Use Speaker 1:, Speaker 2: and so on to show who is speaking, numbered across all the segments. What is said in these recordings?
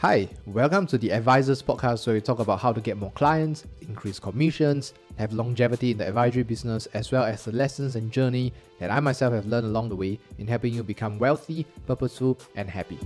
Speaker 1: Hi, welcome to the Advisors Podcast where we talk about how to get more clients, increase commissions, have longevity in the advisory business, as well as the lessons and journey that I myself have learned along the way in helping you become wealthy, purposeful, and happy.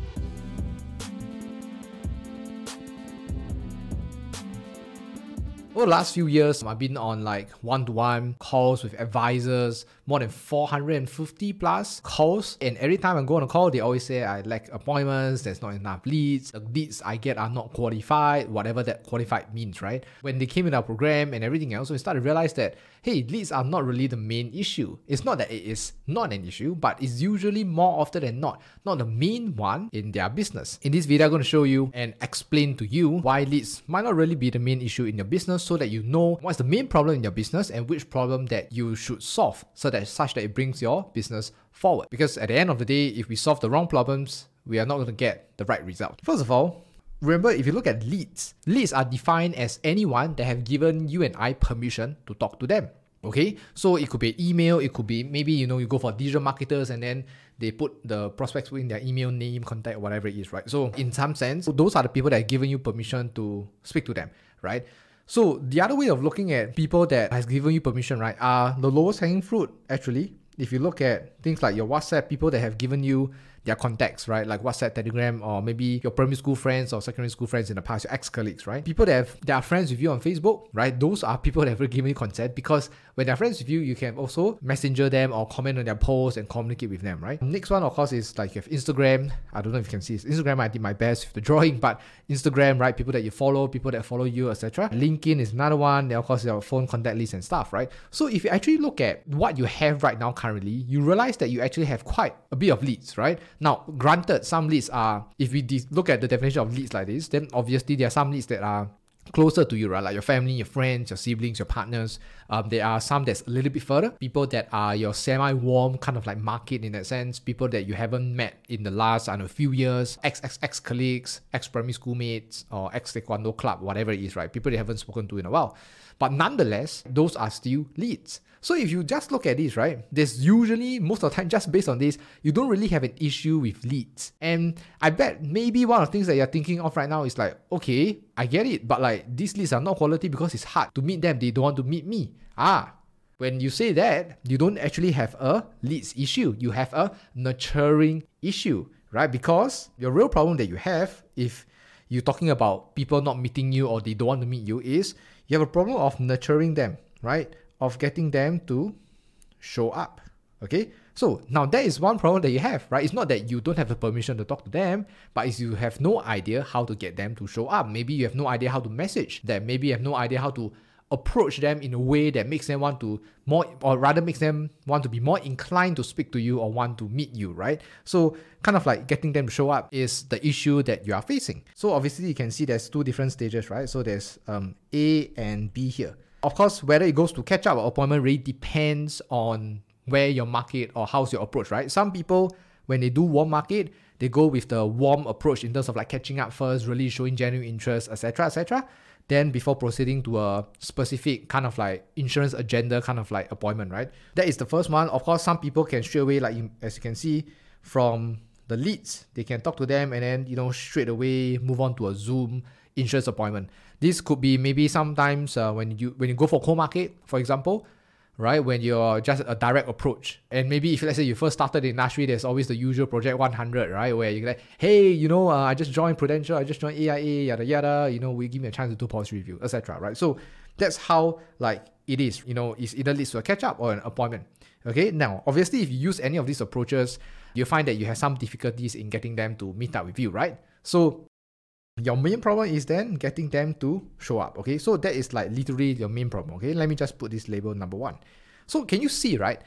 Speaker 1: Over the last few years, I've been on like one to one calls with advisors, more than 450 plus calls. And every time I go on a call, they always say I lack appointments, there's not enough leads, the leads I get are not qualified, whatever that qualified means, right? When they came in our program and everything else, we started to realize that hey, leads are not really the main issue. It's not that it is not an issue, but it's usually more often than not, not the main one in their business. In this video, I'm going to show you and explain to you why leads might not really be the main issue in your business so that you know what's the main problem in your business and which problem that you should solve so that such that it brings your business forward. Because at the end of the day, if we solve the wrong problems, we are not going to get the right result. First of all, remember if you look at leads, leads are defined as anyone that have given you and I permission to talk to them. Okay, so it could be email, it could be maybe you know you go for digital marketers and then they put the prospects in their email name, contact, whatever it is, right? So in some sense, those are the people that have given you permission to speak to them, right? So the other way of looking at people that has given you permission, right, are the lowest hanging fruit actually. If you look at things like your WhatsApp, people that have given you their contacts, right? Like WhatsApp, Telegram, or maybe your primary school friends or secondary school friends in the past, your ex-colleagues, right? People that have that are friends with you on Facebook, right? Those are people that have given you consent because when they're friends with you, you can also messenger them or comment on their posts and communicate with them, right? Next one, of course, is like you have Instagram. I don't know if you can see Instagram. I did my best with the drawing, but Instagram, right? People that you follow, people that follow you, etc. LinkedIn is another one. Then of course your phone contact list and stuff, right? So if you actually look at what you have right now currently, you realize that you actually have quite a bit of leads, right? Now, granted, some leads are, if we de- look at the definition of leads like this, then obviously there are some leads that are closer to you, right? Like your family, your friends, your siblings, your partners. Um, there are some that's a little bit further. People that are your semi-warm kind of like market in that sense. People that you haven't met in the last I know few years. Ex ex ex colleagues, ex primary schoolmates, or ex taekwondo club, whatever it is, right? People you haven't spoken to in a while. But nonetheless, those are still leads. So if you just look at this, right, there's usually most of the time just based on this, you don't really have an issue with leads. And I bet maybe one of the things that you're thinking of right now is like, okay, I get it, but like these leads are not quality because it's hard to meet them. They don't want to meet me. Ah, when you say that, you don't actually have a leads issue. You have a nurturing issue, right? Because your real problem that you have, if you're talking about people not meeting you or they don't want to meet you, is you have a problem of nurturing them, right? Of getting them to show up. Okay, so now that is one problem that you have, right? It's not that you don't have the permission to talk to them, but it's you have no idea how to get them to show up. Maybe you have no idea how to message them. Maybe you have no idea how to approach them in a way that makes them want to more or rather makes them want to be more inclined to speak to you or want to meet you right? So kind of like getting them to show up is the issue that you are facing. So obviously you can see there's two different stages right? So there's um, a and b here. Of course whether it goes to catch up or appointment really depends on where your market or how's your approach right? Some people when they do warm market they go with the warm approach in terms of like catching up first really showing genuine interest etc etc then before proceeding to a specific kind of like insurance agenda kind of like appointment, right? That is the first one. Of course, some people can straight away, like as you can see from the leads, they can talk to them and then you know straight away move on to a Zoom insurance appointment. This could be maybe sometimes uh, when you when you go for cold market, for example, right? When you're just a direct approach. And maybe if let's say you first started in industry, there's always the usual project 100, right? Where you're like, hey, you know, uh, I just joined Prudential, I just joined AIA, yada yada. You know, we give me a chance to do policy review, etc. Right? So that's how like it is. You know, it either leads to a catch up or an appointment. Okay. Now, obviously, if you use any of these approaches, you find that you have some difficulties in getting them to meet up with you, right? So your main problem is then getting them to show up. Okay, so that is like literally your main problem. Okay, let me just put this label number one. So can you see right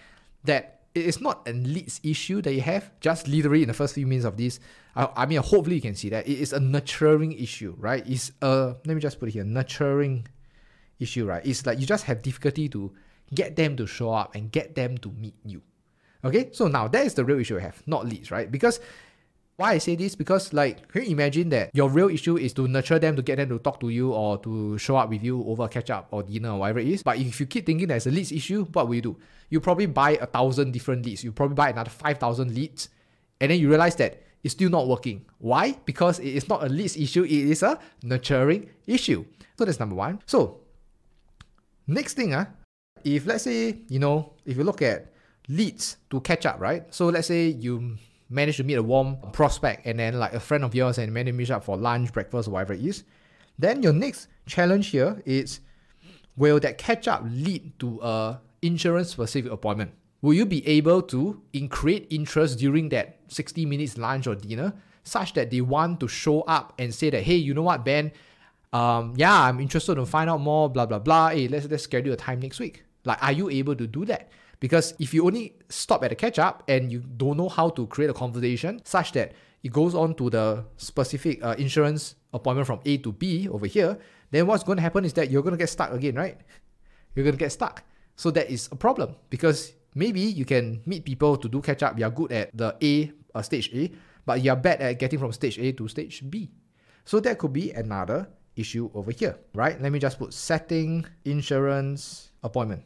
Speaker 1: that it is not a leads issue that you have just literally in the first few minutes of this. I, I mean, hopefully you can see that it is a nurturing issue, right? It's a let me just put it here, nurturing issue, right? It's like you just have difficulty to get them to show up and get them to meet you. Okay, so now that is the real issue we have, not leads, right? Because why I say this because like can you imagine that your real issue is to nurture them to get them to talk to you or to show up with you over catch up or dinner or whatever it is. But if you keep thinking there's a leads issue, what will you do? You probably buy a thousand different leads. You probably buy another five thousand leads, and then you realize that it's still not working. Why? Because it is not a leads issue, it is a nurturing issue. So that's number one. So next thing, uh, if let's say, you know, if you look at leads to catch up, right? So let's say you manage to meet a warm prospect and then like a friend of yours and manage to meet up for lunch, breakfast, whatever it is. Then your next challenge here is will that catch up lead to a insurance specific appointment? Will you be able to increase interest during that 60 minutes lunch or dinner such that they want to show up and say that, hey, you know what, Ben, um, yeah, I'm interested to find out more, blah, blah, blah. Hey, let's, let's schedule a time next week. Like, are you able to do that? Because if you only stop at the catch up and you don't know how to create a conversation such that it goes on to the specific uh, insurance appointment from A to B over here, then what's going to happen is that you're going to get stuck again, right? You're going to get stuck. So that is a problem because maybe you can meet people to do catch up. You're good at the A, uh, stage A, but you're bad at getting from stage A to stage B. So that could be another issue over here, right? Let me just put setting insurance appointment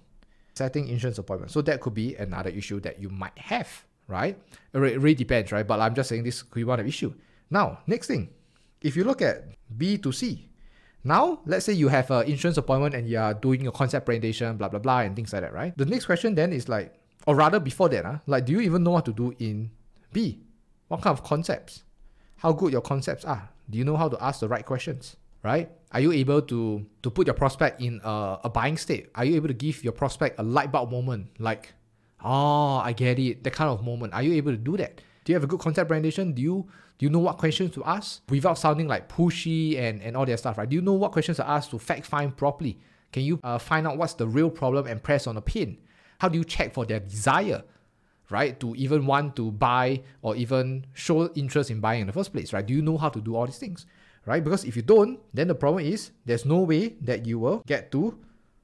Speaker 1: setting insurance appointment. So that could be another issue that you might have, right? It really depends, right? But I'm just saying this could be one issue. Now, next thing, if you look at B to C, now let's say you have an insurance appointment and you are doing a concept presentation, blah blah blah, and things like that, right? The next question then is like, or rather before that, huh, like, do you even know what to do in B? What kind of concepts? How good your concepts are? Do you know how to ask the right questions? Right? Are you able to to put your prospect in a, a buying state? Are you able to give your prospect a light bulb moment, like, oh, I get it, that kind of moment? Are you able to do that? Do you have a good concept presentation? Do you do you know what questions to ask without sounding like pushy and, and all that stuff, right? Do you know what questions to ask to fact find properly? Can you uh, find out what's the real problem and press on a pin? How do you check for their desire, right? To even want to buy or even show interest in buying in the first place, right? Do you know how to do all these things? Right? Because if you don't, then the problem is there's no way that you will get to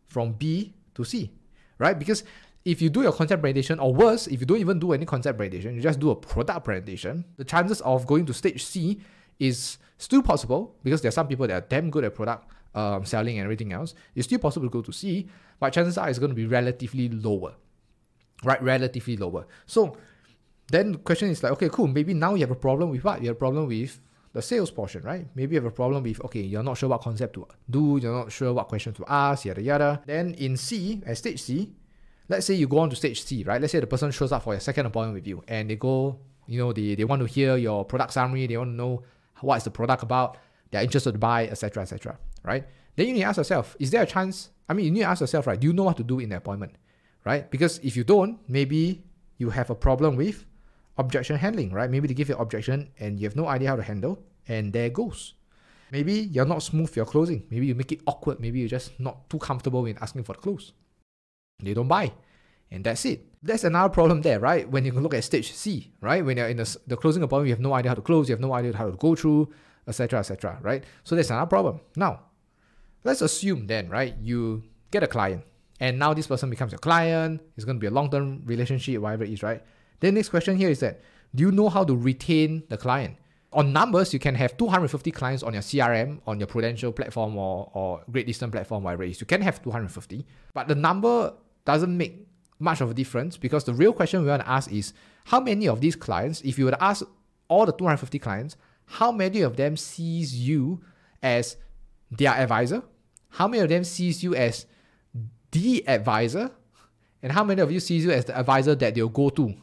Speaker 1: from B to C, right? Because if you do your concept presentation, or worse, if you don't even do any concept presentation, you just do a product presentation, the chances of going to stage C is still possible because there are some people that are damn good at product um, selling and everything else. It's still possible to go to C, but chances are it's going to be relatively lower, right? Relatively lower. So then the question is like, okay, cool. Maybe now you have a problem with what? You have a problem with the sales portion, right? Maybe you have a problem with, okay, you're not sure what concept to do, you're not sure what question to ask, yada yada. Then in C, at stage C, let's say you go on to stage C, right? Let's say the person shows up for a second appointment with you and they go, you know, they, they want to hear your product summary, they want to know what is the product about, they're interested to buy, etc. etc. right? Then you need to ask yourself, is there a chance? I mean, you need to ask yourself, right? Do you know what to do in the appointment? Right? Because if you don't, maybe you have a problem with objection handling, right? Maybe they give you objection and you have no idea how to handle, and there goes. Maybe you're not smooth your closing. Maybe you make it awkward. Maybe you're just not too comfortable in asking for the close. They don't buy. And that's it. That's another problem there, right? When you look at stage C, right? When you're in the, the closing appointment, you have no idea how to close, you have no idea how to go through, etc., etc., right? So that's another problem. Now, let's assume then, right? You get a client, and now this person becomes your client. It's going to be a long-term relationship, whatever it is, right? Then next question here is that do you know how to retain the client? On numbers, you can have 250 clients on your CRM, on your Prudential platform or, or Great Eastern platform, whatever it is. You can have 250, but the number doesn't make much of a difference because the real question we want to ask is how many of these clients, if you were to ask all the 250 clients, how many of them sees you as their advisor? How many of them sees you as the advisor? And how many of you sees you as the advisor that they'll go to?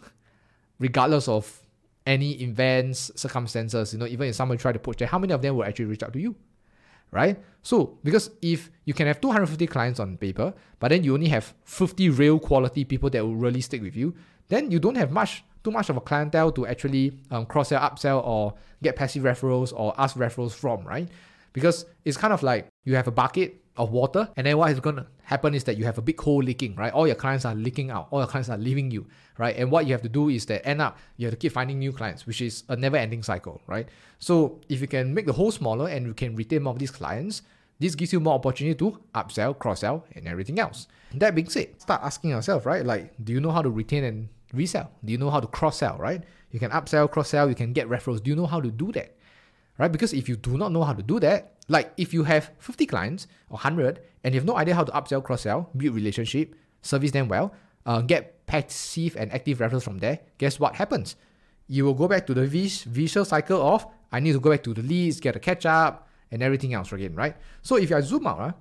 Speaker 1: Regardless of any events, circumstances, you know, even if someone try to push there, how many of them will actually reach out to you? Right? So, because if you can have 250 clients on paper, but then you only have 50 real quality people that will really stick with you, then you don't have much, too much of a clientele to actually um, cross sell, upsell, or get passive referrals or ask referrals from, right? Because it's kind of like you have a bucket of water, and then what is going to happen is that you have a big hole leaking, right? All your clients are leaking out, all your clients are leaving you, right? And what you have to do is that end up you have to keep finding new clients, which is a never-ending cycle, right? So if you can make the hole smaller and you can retain more of these clients, this gives you more opportunity to upsell, cross-sell, and everything else. That being said, start asking yourself, right? Like, do you know how to retain and resell? Do you know how to cross-sell, right? You can upsell, cross-sell, you can get referrals. Do you know how to do that? Right? Because if you do not know how to do that, like if you have 50 clients or 100 and you have no idea how to upsell, cross sell, build relationship, service them well, uh, get passive and active referrals from there, guess what happens? you will go back to the vicious cycle of I need to go back to the leads, get a catch up, and everything else again, right? So if I zoom out,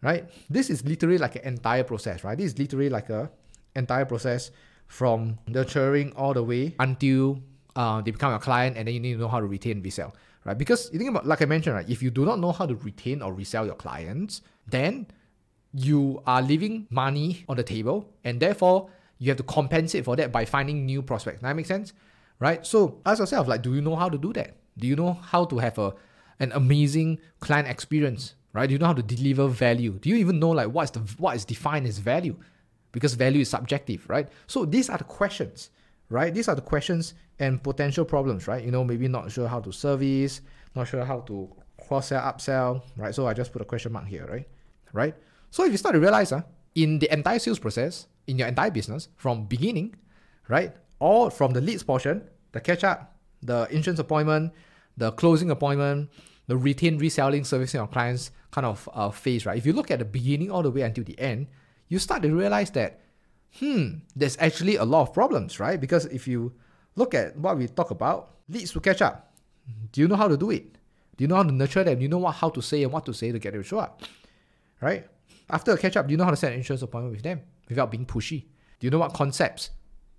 Speaker 1: right, this is literally like an entire process, right? This is literally like a entire process from nurturing all the way until uh, they become a client, and then you need to know how to retain resell, right? Because you think about, like I mentioned, right, if you do not know how to retain or resell your clients, then you are leaving money on the table, and therefore you have to compensate for that by finding new prospects. That makes sense, right? So ask yourself, like, do you know how to do that? Do you know how to have a an amazing client experience, right? Do you know how to deliver value? Do you even know like what's the what is defined as value? Because value is subjective, right? So these are the questions, right? These are the questions and potential problems, right? You know, maybe not sure how to service, not sure how to cross sell, upsell, right? So I just put a question mark here, right? Right? So if you start to realize, uh, in the entire sales process, in your entire business, from beginning, right? All from the leads portion, the catch up, the insurance appointment, the closing appointment, the retain reselling, servicing our clients kind of uh, phase, right? If you look at the beginning all the way until the end, you start to realize that, hmm, there's actually a lot of problems, right? Because if you look at what we talk about, leads to catch up. Do you know how to do it? Do you know how to nurture them? Do you know what how to say and what to say to get them to show up? Right? After a catch up, do you know how to set an insurance appointment with them without being pushy? Do you know what concepts,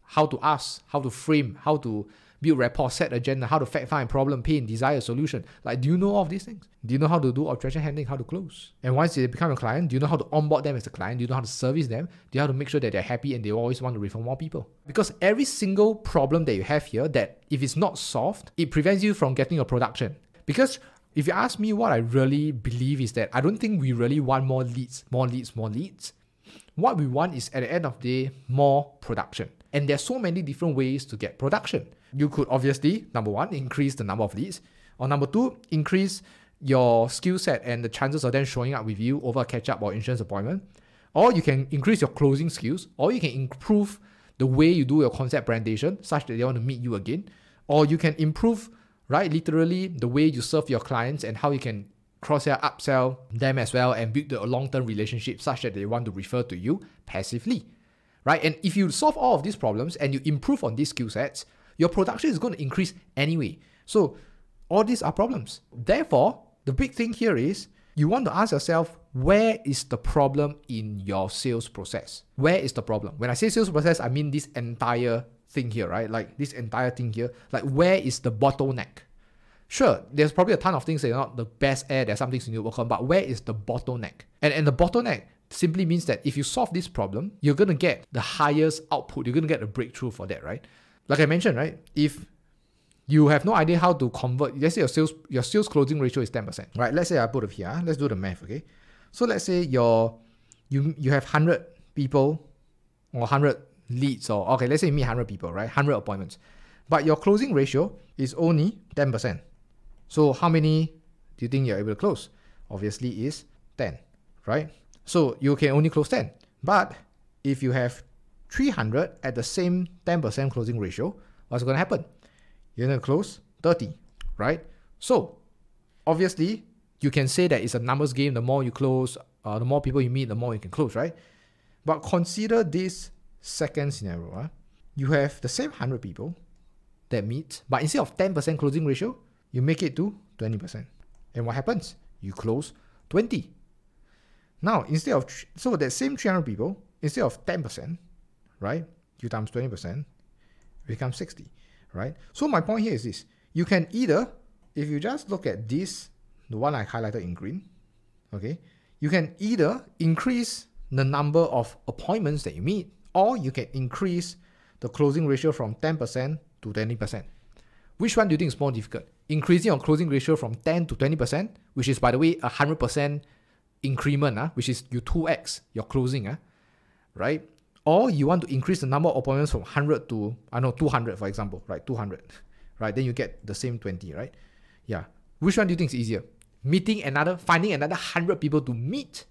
Speaker 1: how to ask, how to frame, how to build rapport, set agenda, how to fact find problem, pain, desire, solution. Like, do you know all of these things? Do you know how to do objection handling, how to close? And once they become a client, do you know how to onboard them as a client? Do you know how to service them? Do you know how to make sure that they're happy and they always want to refer more people? Because every single problem that you have here, that if it's not solved, it prevents you from getting a production. Because if you ask me what I really believe is that I don't think we really want more leads, more leads, more leads. What we want is at the end of the day, more production. And there's so many different ways to get production. You could obviously, number one, increase the number of leads. Or number two, increase your skill set and the chances of them showing up with you over a catch up or insurance appointment. Or you can increase your closing skills, or you can improve the way you do your concept presentation such that they want to meet you again. Or you can improve right? Literally, the way you serve your clients and how you can cross sell, upsell them as well, and build a long term relationship such that they want to refer to you passively, right? And if you solve all of these problems and you improve on these skill sets, your production is going to increase anyway. So, all these are problems. Therefore, the big thing here is you want to ask yourself where is the problem in your sales process? Where is the problem? When I say sales process, I mean this entire thing here, right? Like this entire thing here, like where is the bottleneck? Sure, there's probably a ton of things that are not the best air, there's some things you need to work on, but where is the bottleneck? And, and the bottleneck simply means that if you solve this problem, you're gonna get the highest output, you're gonna get a breakthrough for that, right? Like I mentioned, right? If you have no idea how to convert, let's say your sales your sales closing ratio is 10%, right? Let's say I put it here, let's do the math, okay? So let's say your you you have 100 people or 100 leads or okay, let's say you meet 100 people, right? 100 appointments. But your closing ratio is only 10%. So how many do you think you're able to close? Obviously is 10, right? So you can only close 10. But if you have 300 at the same 10% closing ratio, what's going to happen? You're going to close 30, right? So obviously you can say that it's a numbers game. The more you close, uh, the more people you meet, the more you can close, right? But consider this second scenario, uh, you have the same 100 people that meet, but instead of 10% closing ratio, you make it to 20%. And what happens? You close 20. Now, instead of, so that same 300 people, instead of 10%, right, you times 20%, becomes 60, right? So my point here is this. You can either, if you just look at this, the one I highlighted in green, okay, you can either increase the number of appointments that you meet or you can increase the closing ratio from 10% to 20%. Which one do you think is more difficult? Increasing your closing ratio from 10 to 20%, which is, by the way, a 100% increment, uh, which is you 2x your closing, uh, right? Or you want to increase the number of appointments from 100 to, I know, 200, for example, right? 200, right? Then you get the same 20, right? Yeah. Which one do you think is easier? Meeting another, finding another 100 people to meet,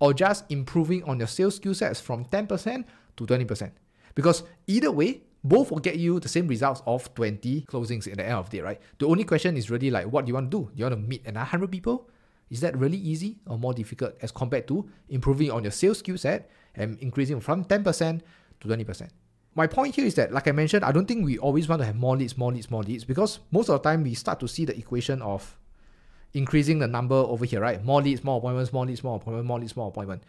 Speaker 1: or just improving on your sales skill sets from 10% to 20%. Because either way, both will get you the same results of 20 closings at the end of the day, right? The only question is really like, what do you want to do? Do you want to meet another 100 people? Is that really easy or more difficult as compared to improving on your sales skill set and increasing from 10% to 20%? my point here is that, like I mentioned, I don't think we always want to have more leads, more leads, more leads, because most of the time we start to see the equation of increasing the number over here, right? More leads, more appointments, more leads, more appointment, more leads, more appointment,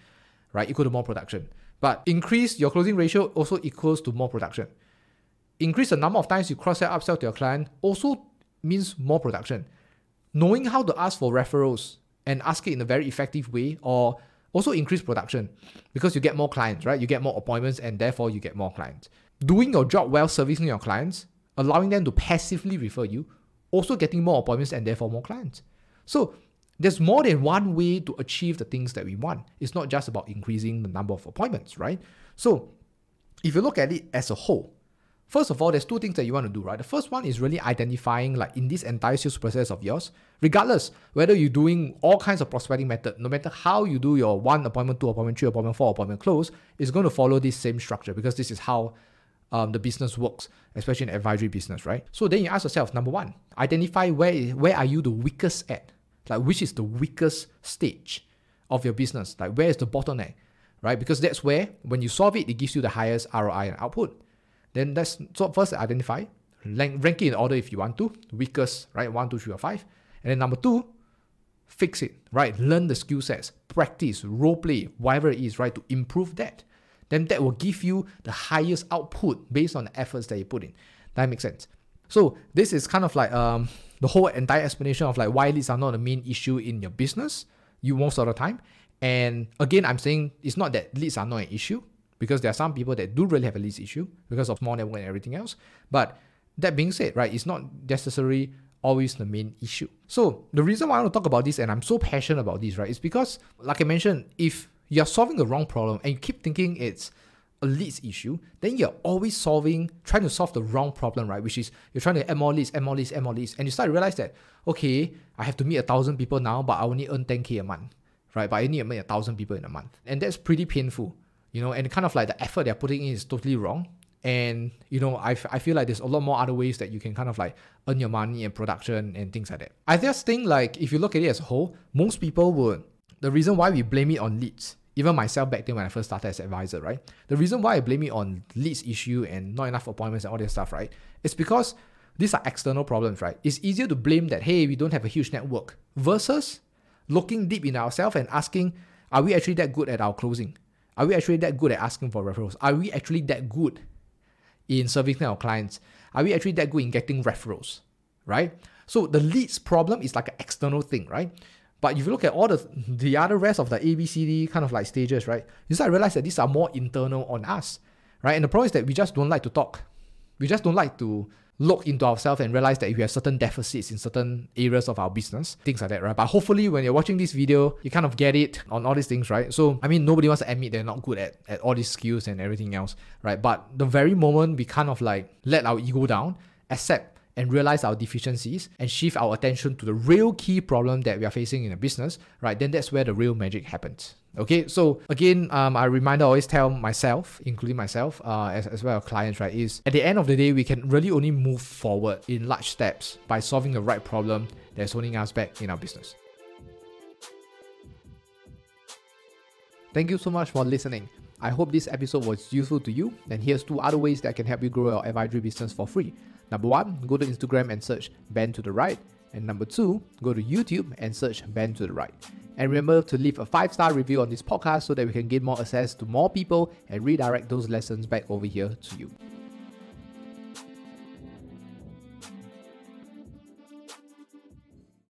Speaker 1: right? Equal to more production. But increase your closing ratio also equals to more production. Increase the number of times you cross sell, upsell to your client also means more production. Knowing how to ask for referrals and ask it in a very effective way or also increase production because you get more clients, right? You get more appointments and therefore you get more clients. Doing your job well, servicing your clients, allowing them to passively refer you, also getting more appointments and therefore more clients. So there's more than one way to achieve the things that we want. It's not just about increasing the number of appointments, right? So if you look at it as a whole, First of all, there's two things that you want to do, right? The first one is really identifying, like in this entire sales process of yours, regardless whether you're doing all kinds of prospecting method, no matter how you do your one appointment, two appointment, three appointment, four appointment close, it's going to follow this same structure because this is how um, the business works, especially in advisory business, right? So then you ask yourself, number one, identify where where are you the weakest at, like which is the weakest stage of your business, like where is the bottleneck, right? Because that's where when you solve it, it gives you the highest ROI and output. Then let's so first identify, rank, rank it in order if you want to, weakest, right? One, two, three, or five. And then number two, fix it, right? Learn the skill sets, practice, role play, whatever it is, right? To improve that. Then that will give you the highest output based on the efforts that you put in. That makes sense. So this is kind of like um the whole entire explanation of like why leads are not the main issue in your business, you most of the time. And again, I'm saying it's not that leads are not an issue because there are some people that do really have a leads issue because of small network and everything else. But that being said, right, it's not necessarily always the main issue. So the reason why I want to talk about this and I'm so passionate about this, right, is because like I mentioned, if you're solving the wrong problem and you keep thinking it's a leads issue, then you're always solving, trying to solve the wrong problem, right? Which is you're trying to add more leads, add more leads, add more leads. And you start to realize that, okay, I have to meet a thousand people now, but I only earn 10K a month, right? But I need to meet a thousand people in a month. And that's pretty painful you know, and kind of like the effort they're putting in is totally wrong. And, you know, I, I feel like there's a lot more other ways that you can kind of like earn your money and production and things like that. I just think like if you look at it as a whole, most people would, the reason why we blame it on leads, even myself back then when I first started as advisor, right? The reason why I blame it on leads issue and not enough appointments and all this stuff, right? It's because these are external problems, right? It's easier to blame that, hey, we don't have a huge network versus looking deep in ourselves and asking, are we actually that good at our closing? Are we actually that good at asking for referrals? Are we actually that good in servicing our clients? Are we actually that good in getting referrals? Right? So the leads problem is like an external thing, right? But if you look at all the the other rest of the ABCD kind of like stages, right, you start to realize that these are more internal on us, right? And the problem is that we just don't like to talk. We just don't like to look into ourselves and realize that we have certain deficits in certain areas of our business, things like that, right? But hopefully, when you're watching this video, you kind of get it on all these things, right? So, I mean, nobody wants to admit they're not good at, at all these skills and everything else, right? But the very moment we kind of like let our ego down, accept and realize our deficiencies and shift our attention to the real key problem that we are facing in a business, right? Then that's where the real magic happens. Okay, so again, um, I always tell myself, including myself, uh, as, as well as clients, right, is at the end of the day, we can really only move forward in large steps by solving the right problem that's holding us back in our business. Thank you so much for listening. I hope this episode was useful to you. And here's two other ways that can help you grow your advisory business for free. Number one, go to Instagram and search Ben to the Right. And number two, go to YouTube and search Ben to the Right. And remember to leave a five star review on this podcast so that we can gain more access to more people and redirect those lessons back over here to you.